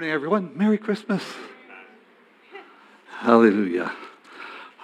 morning, everyone. Merry Christmas. Hallelujah.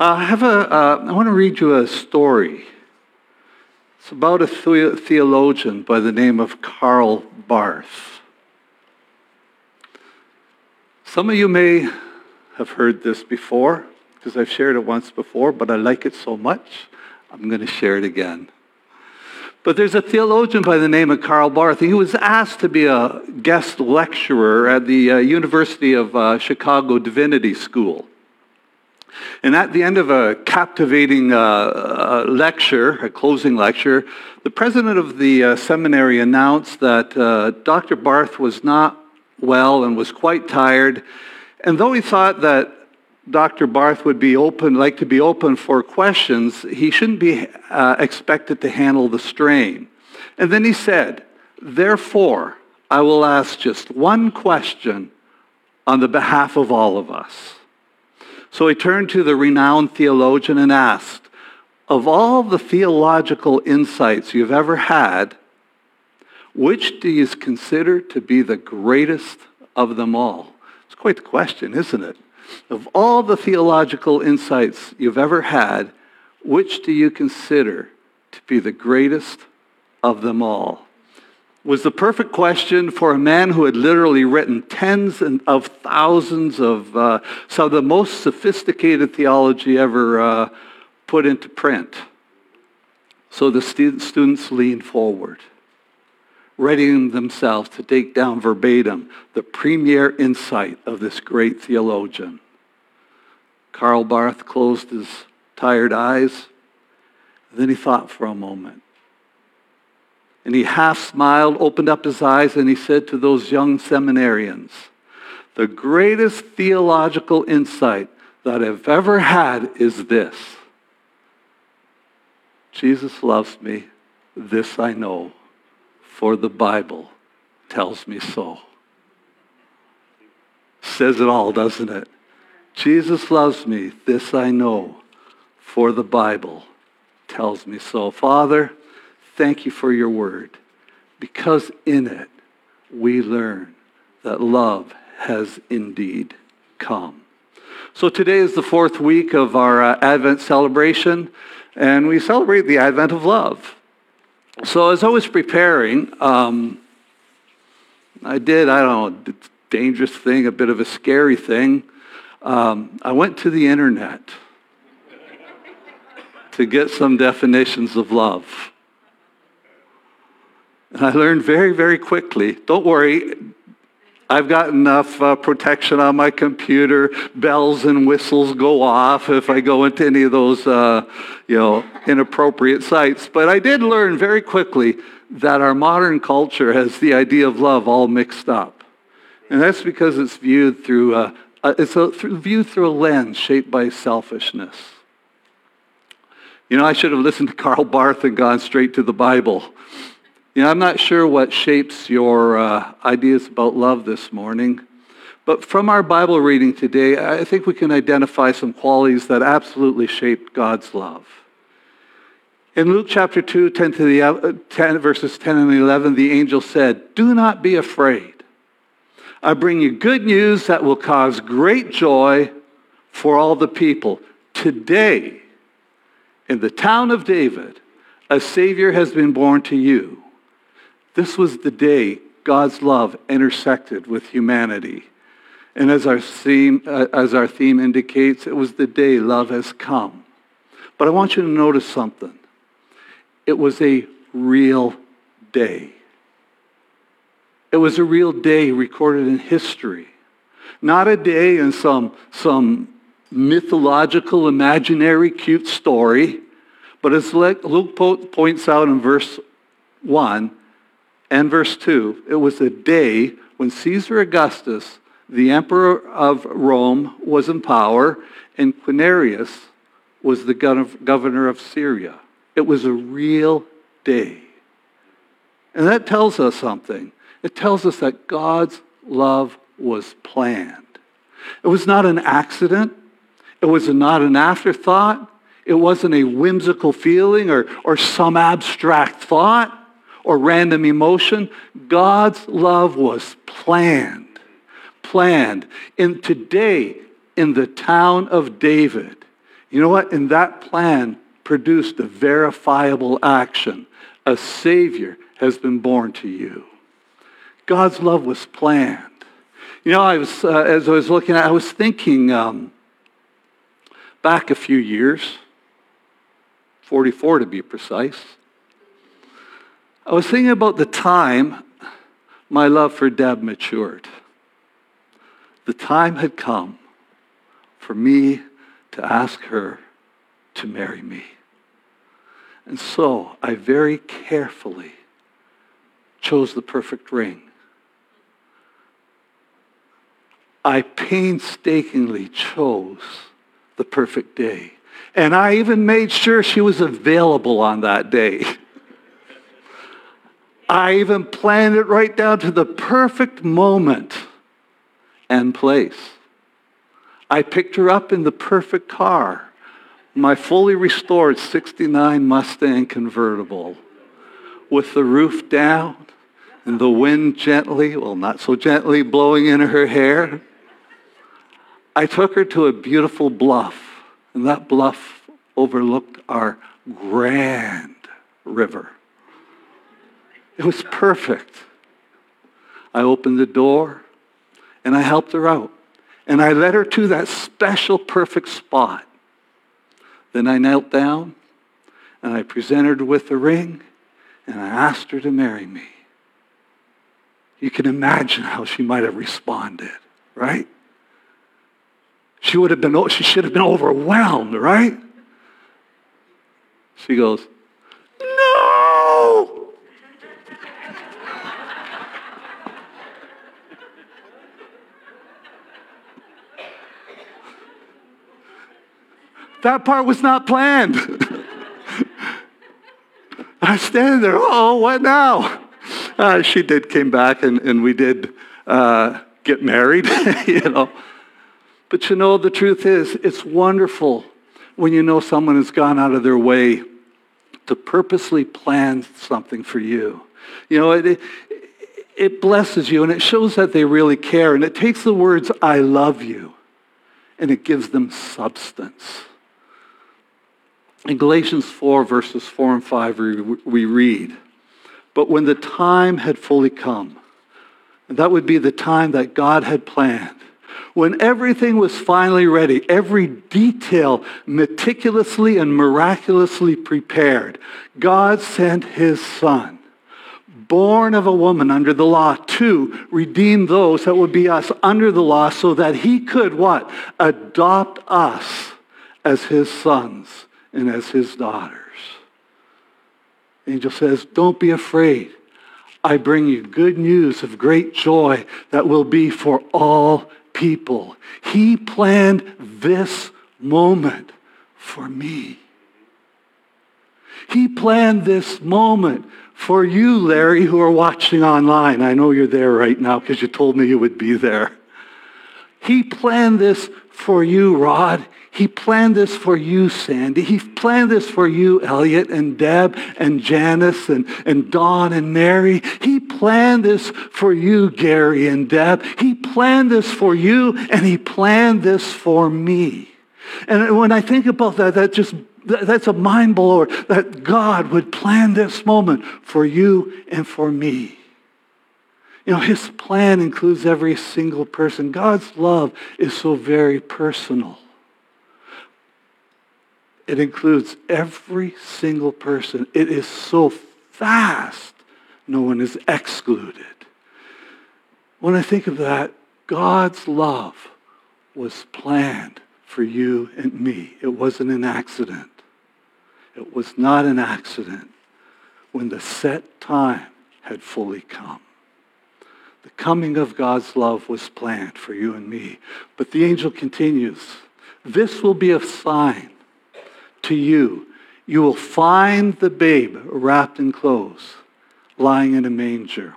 Uh, I have a. Uh, I want to read you a story. It's about a the- theologian by the name of Karl Barth. Some of you may have heard this before because I've shared it once before, but I like it so much, I'm going to share it again. But there's a theologian by the name of Karl Barth. He was asked to be a guest lecturer at the uh, University of uh, Chicago Divinity School. And at the end of a captivating uh, uh lecture, a closing lecture, the president of the uh, seminary announced that uh, Dr. Barth was not well and was quite tired. And though he thought that Dr. Barth would be open, like to be open for questions, he shouldn't be uh, expected to handle the strain. And then he said, therefore, I will ask just one question on the behalf of all of us. So he turned to the renowned theologian and asked, of all the theological insights you've ever had, which do you consider to be the greatest of them all? It's quite the question, isn't it? Of all the theological insights you've ever had, which do you consider to be the greatest of them all? was the perfect question for a man who had literally written tens of thousands of uh, some of the most sophisticated theology ever uh, put into print. So the students leaned forward, readying themselves to take down verbatim the premier insight of this great theologian. Karl Barth closed his tired eyes. Then he thought for a moment. And he half smiled, opened up his eyes, and he said to those young seminarians, The greatest theological insight that I've ever had is this Jesus loves me. This I know, for the Bible tells me so. Says it all, doesn't it? Jesus loves me. This I know, for the Bible tells me so. Father, thank you for your word, because in it we learn that love has indeed come. So today is the fourth week of our uh, Advent celebration, and we celebrate the Advent of love. So as I was preparing, um, I did, I don't know, a dangerous thing, a bit of a scary thing um, I went to the internet to get some definitions of love. And I learned very, very quickly, don't worry, I've got enough uh, protection on my computer. Bells and whistles go off if I go into any of those, uh, you know, inappropriate sites. But I did learn very quickly that our modern culture has the idea of love all mixed up. And that's because it's viewed through uh, uh, it's a th- viewed through a lens shaped by selfishness. You know, I should have listened to Karl Barth and gone straight to the Bible. You know, I'm not sure what shapes your uh, ideas about love this morning, but from our Bible reading today, I think we can identify some qualities that absolutely shaped God's love. In Luke chapter 2, 10, to the, uh, 10 verses 10 and 11, the angel said, Do not be afraid. I bring you good news that will cause great joy for all the people. Today, in the town of David, a Savior has been born to you. This was the day God's love intersected with humanity. And as our theme, uh, as our theme indicates, it was the day love has come. But I want you to notice something. It was a real day. It was a real day recorded in history. Not a day in some, some mythological, imaginary, cute story, but as Luke points out in verse 1 and verse 2, it was a day when Caesar Augustus, the emperor of Rome, was in power, and Quirinius was the governor of Syria. It was a real day. And that tells us something. It tells us that God's love was planned. It was not an accident. It was not an afterthought. It wasn't a whimsical feeling or, or some abstract thought or random emotion. God's love was planned planned in today in the town of David. You know what? In that plan produced a verifiable action. A Savior has been born to you. God's love was planned. You know, I was, uh, as I was looking at, I was thinking um, back a few years, 44 to be precise. I was thinking about the time my love for Deb matured. The time had come for me to ask her to marry me. And so I very carefully chose the perfect ring. I painstakingly chose the perfect day. And I even made sure she was available on that day. I even planned it right down to the perfect moment and place. I picked her up in the perfect car, my fully restored 69 Mustang convertible with the roof down and the wind gently, well, not so gently, blowing in her hair. I took her to a beautiful bluff, and that bluff overlooked our grand river. It was perfect. I opened the door and I helped her out. And I led her to that special perfect spot. Then I knelt down and I presented her with the ring and I asked her to marry me. You can imagine how she might have responded, right? She would have been, she should have been overwhelmed, right? She goes, no! That part was not planned. I stand there, oh, what now? Uh, she did came back and, and we did uh, get married, you know. But you know, the truth is, it's wonderful when you know someone has gone out of their way to purposely plan something for you. You know, it, it blesses you and it shows that they really care. And it takes the words, I love you, and it gives them substance. In Galatians 4, verses 4 and 5, we, read, But when the time had fully come, that would be the time that God had planned, when everything was finally ready, every detail meticulously and miraculously prepared, God sent his son, born of a woman under the law, to redeem those that would be us under the law so that he could what? Adopt us as his sons and as his daughters. angel says, don't be afraid. I bring you good news of great joy that will be for all people. He planned this moment for me. He planned this moment for you, Larry, who are watching online. I know you're there right now because you told me you would be there. He planned this for you, Rod. He planned this for you, Sandy. He planned this for you, Elliot and Deb and Janice and, and Dawn and Mary. He planned this for you, Gary and Deb. He planned this for you and he planned this for me. And when I think about that, that just that's a mind blower that God would plan this moment for you and for me. You know, his plan includes every single person. God's love is so very personal. It includes every single person. It is so fast, no one is excluded. When I think of that, God's love was planned for you and me. It wasn't an accident. It was not an accident when the set time had fully come. The coming of God's love was planned for you and me. But the angel continues, this will be a sign to you. You will find the babe wrapped in clothes, lying in a manger.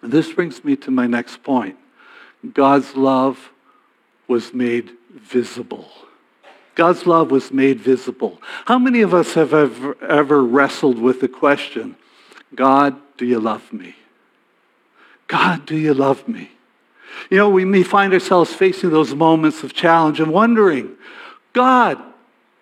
This brings me to my next point. God's love was made visible. God's love was made visible. How many of us have ever, ever wrestled with the question, God, do you love me? God, do you love me? You know, we may find ourselves facing those moments of challenge and wondering, God,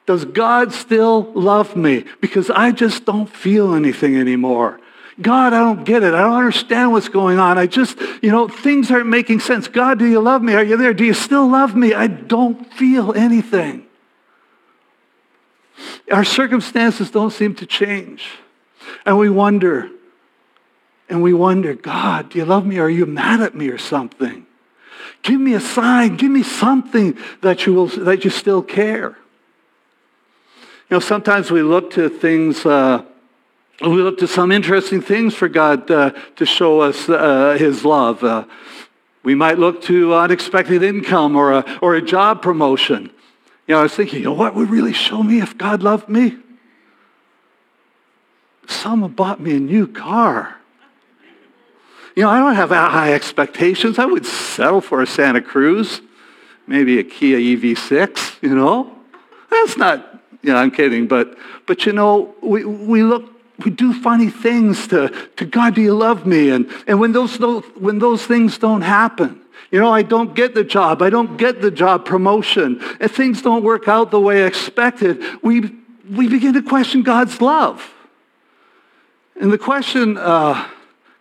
does God still love me? Because I just don't feel anything anymore. God, I don't get it. I don't understand what's going on. I just, you know, things aren't making sense. God, do you love me? Are you there? Do you still love me? I don't feel anything. Our circumstances don't seem to change. And we wonder, and we wonder, God, do you love me? Or are you mad at me or something? Give me a sign. Give me something that you, will, that you still care. You know, sometimes we look to things, uh, we look to some interesting things for God uh, to show us uh, his love. Uh, we might look to unexpected income or a, or a job promotion. You know, I was thinking, you know, what would really show me if God loved me? Someone bought me a new car. You know, I don't have high expectations. I would settle for a Santa Cruz, maybe a Kia EV6, you know. That's not you know, I'm kidding, but, but you know, we, we look, we do funny things to, to God, do you love me? And, and when, those, when those things don't happen, you know, I don't get the job. I don't get the job promotion. And things don't work out the way I expected. We, we begin to question God's love. And the question, uh,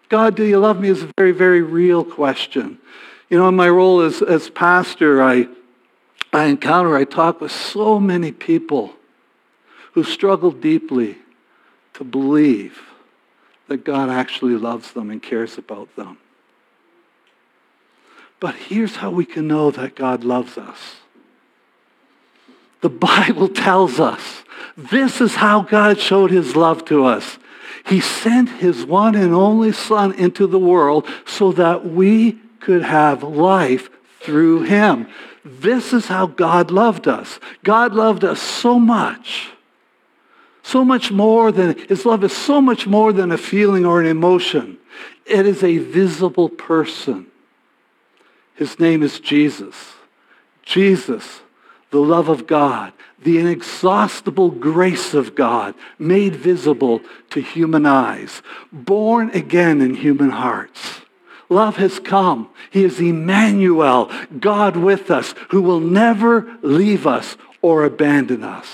God, do you love me, is a very, very real question. You know, in my role as, as pastor, I, I encounter, I talk with so many people who struggle deeply to believe that God actually loves them and cares about them. But here's how we can know that God loves us. The Bible tells us this is how God showed his love to us. He sent his one and only Son into the world so that we could have life through him. This is how God loved us. God loved us so much so much more than, his love is so much more than a feeling or an emotion. It is a visible person. His name is Jesus. Jesus, the love of God, the inexhaustible grace of God made visible to human eyes, born again in human hearts. Love has come. He is Emmanuel, God with us, who will never leave us or abandon us.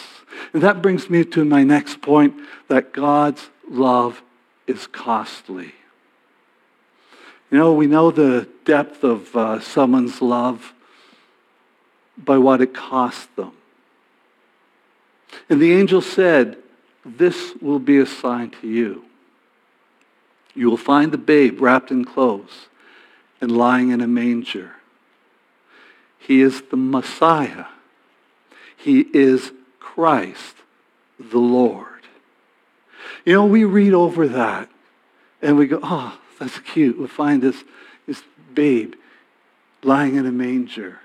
And that brings me to my next point, that God's love is costly. You know, we know the depth of uh, someone's love by what it cost them. And the angel said, this will be a sign to you. You will find the babe wrapped in clothes and lying in a manger. He is the Messiah. He is Christ the Lord. You know, we read over that and we go, oh, that's cute. We'll find this, this babe lying in a manger.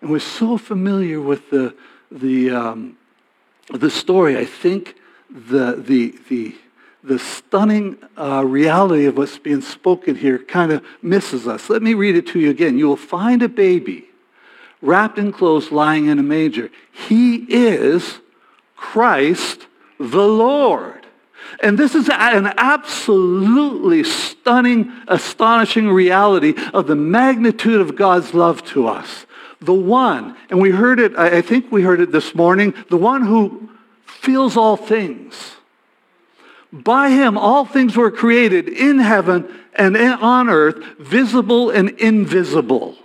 And we're so familiar with the, the, um, the story. I think the, the, the, the stunning uh, reality of what's being spoken here kind of misses us. Let me read it to you again. You will find a baby wrapped in clothes lying in a manger. He is Christ the Lord. And this is an absolutely stunning, astonishing reality of the magnitude of God's love to us. The one, and we heard it, I think we heard it this morning, the one who fills all things. By him, all things were created in heaven and on earth, visible and invisible.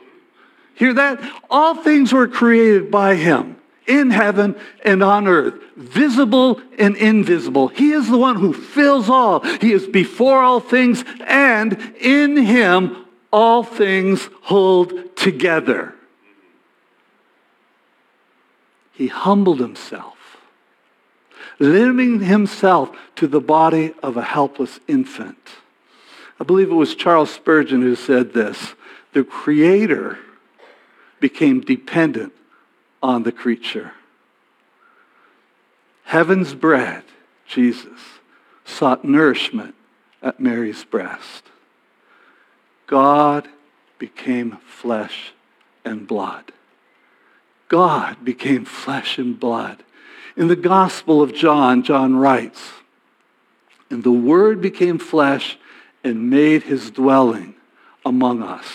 Hear that? All things were created by him in heaven and on earth, visible and invisible. He is the one who fills all. He is before all things, and in him all things hold together. He humbled himself, limiting himself to the body of a helpless infant. I believe it was Charles Spurgeon who said this. The Creator became dependent on the creature. Heaven's bread, Jesus, sought nourishment at Mary's breast. God became flesh and blood. God became flesh and blood. In the Gospel of John, John writes, And the Word became flesh and made his dwelling among us.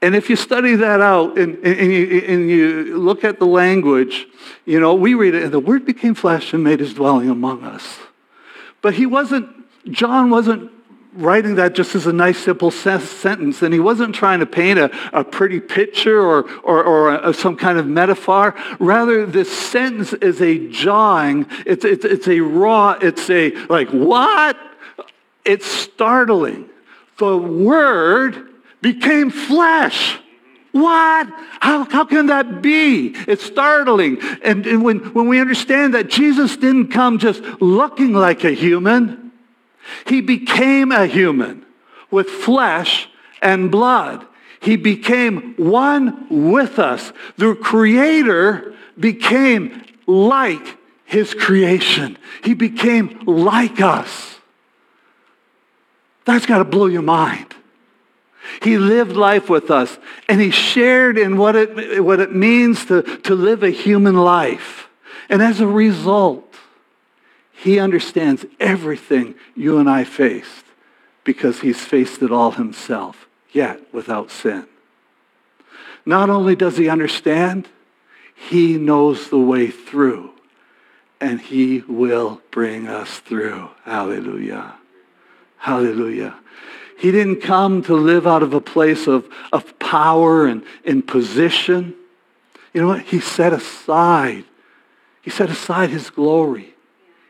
And if you study that out and, and, you, and you look at the language, you know, we read it, and the Word became flesh and made his dwelling among us. But he wasn't, John wasn't writing that just as a nice, simple sentence. And he wasn't trying to paint a, a pretty picture or, or, or a, some kind of metaphor. Rather, this sentence is a jawing. It's, it's, it's a raw, it's a like, what? It's startling. The Word became flesh. What? How, how can that be? It's startling. And, and when, when we understand that Jesus didn't come just looking like a human, he became a human with flesh and blood. He became one with us. The Creator became like His creation. He became like us. That's got to blow your mind. He lived life with us, and he shared in what it, what it means to, to live a human life. And as a result, he understands everything you and I faced because he's faced it all himself, yet without sin. Not only does he understand, he knows the way through, and he will bring us through. Hallelujah. Hallelujah. He didn't come to live out of a place of, of power and, and position. You know what? He set aside. He set aside his glory.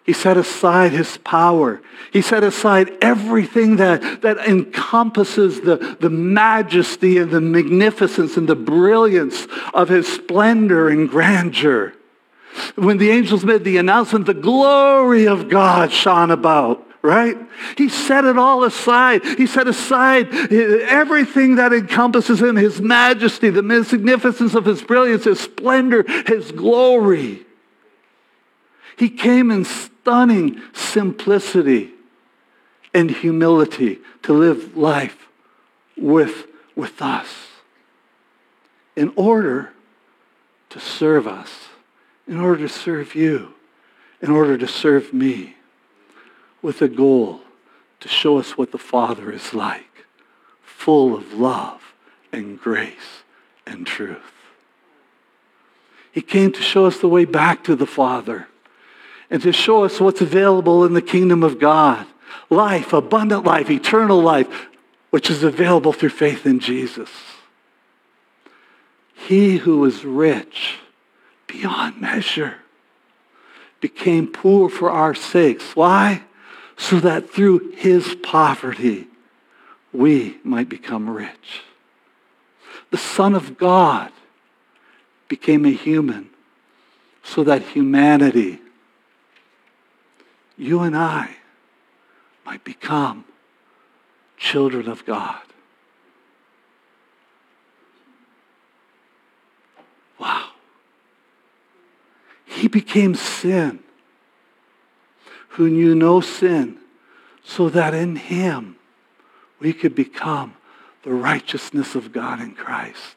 He set aside his power. He set aside everything that, that encompasses the, the majesty and the magnificence and the brilliance of his splendor and grandeur. When the angels made the announcement, the glory of God shone about, right? He set it all aside. He set aside eh, everything that encompasses him, his majesty, the magnificence of his brilliance, his splendor, his glory. He came in stunning simplicity and humility to live life with, with us in order to serve us, in order to serve you, in order to serve me, with a goal to show us what the Father is like, full of love and grace and truth. He came to show us the way back to the Father and to show us what's available in the kingdom of God. Life, abundant life, eternal life, which is available through faith in Jesus. He who was rich beyond measure became poor for our sakes. Why? So that through his poverty we might become rich. The Son of God became a human so that humanity you and I might become children of God. Wow. He became sin, who knew no sin, so that in him we could become the righteousness of God in Christ.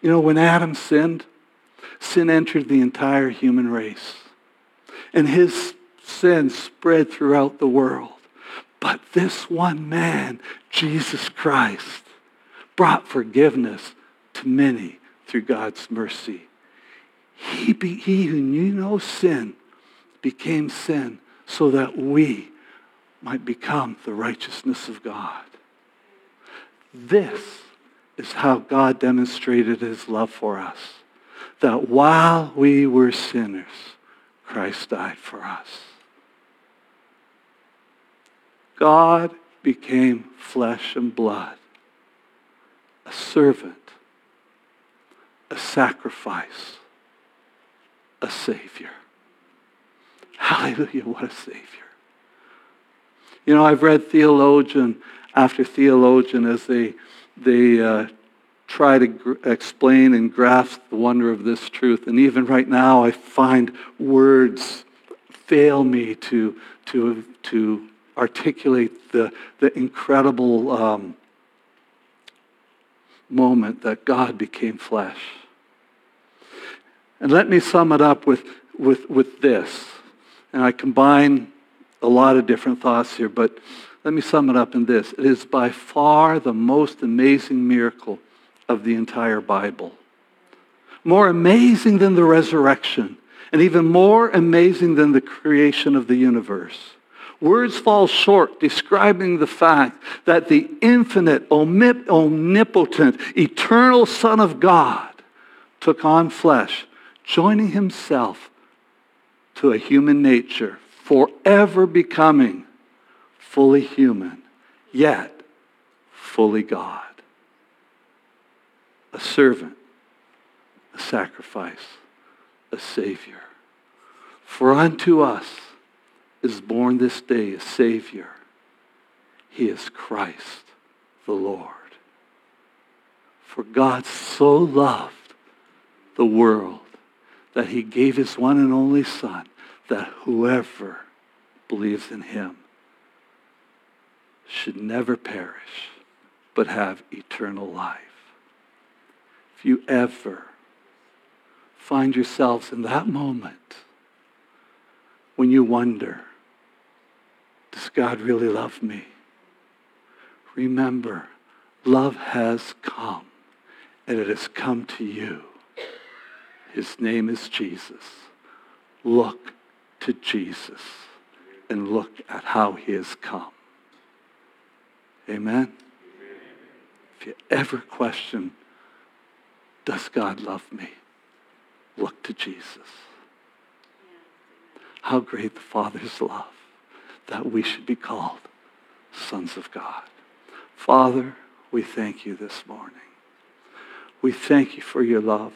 You know, when Adam sinned, sin entered the entire human race and his sin spread throughout the world. But this one man, Jesus Christ, brought forgiveness to many through God's mercy. He, be, he who knew no sin became sin so that we might become the righteousness of God. This is how God demonstrated his love for us. That while we were sinners, Christ died for us. God became flesh and blood, a servant, a sacrifice, a Savior. Hallelujah, what a Savior. You know, I've read theologian after theologian as they, they uh, try to gr- explain and grasp the wonder of this truth. And even right now, I find words fail me to, to, to articulate the, the incredible um, moment that God became flesh. And let me sum it up with, with, with this. And I combine a lot of different thoughts here, but Let me sum it up in this. It is by far the most amazing miracle of the entire Bible. More amazing than the resurrection, and even more amazing than the creation of the universe. Words fall short describing the fact that the infinite, omnipotent, eternal Son of God took on flesh, joining himself to a human nature, forever becoming fully human, yet fully God. A servant, a sacrifice, a Savior. For unto us is born this day a Savior. He is Christ the Lord. For God so loved the world that he gave his one and only Son, that whoever believes in him should never perish, but have eternal life. If you ever find yourselves in that moment when you wonder, does God really love me? Remember, love has come, and it has come to you. His name is Jesus. Look to Jesus and look at how he has come. Amen? If you ever question, does God love me? Look to Jesus. How great the Father's love that we should be called sons of God. Father, we thank you this morning. We thank you for your love,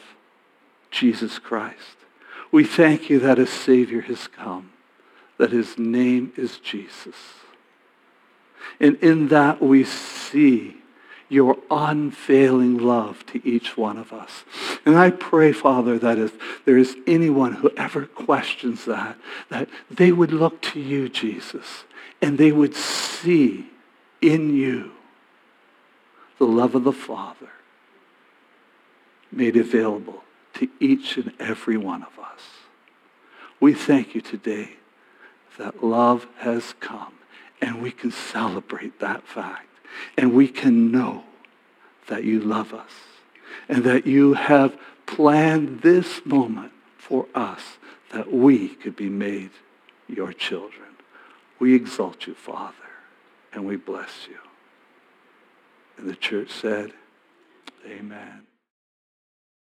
Jesus Christ. We thank you that a Savior has come, that his name is Jesus. And in that we see your unfailing love to each one of us. And I pray, Father, that if there is anyone who ever questions that, that they would look to you, Jesus, and they would see in you the love of the Father made available to each and every one of us. We thank you today that love has come and we can celebrate that fact. And we can know that you love us and that you have planned this moment for us that we could be made your children. We exalt you, Father, and we bless you. And the church said, Amen.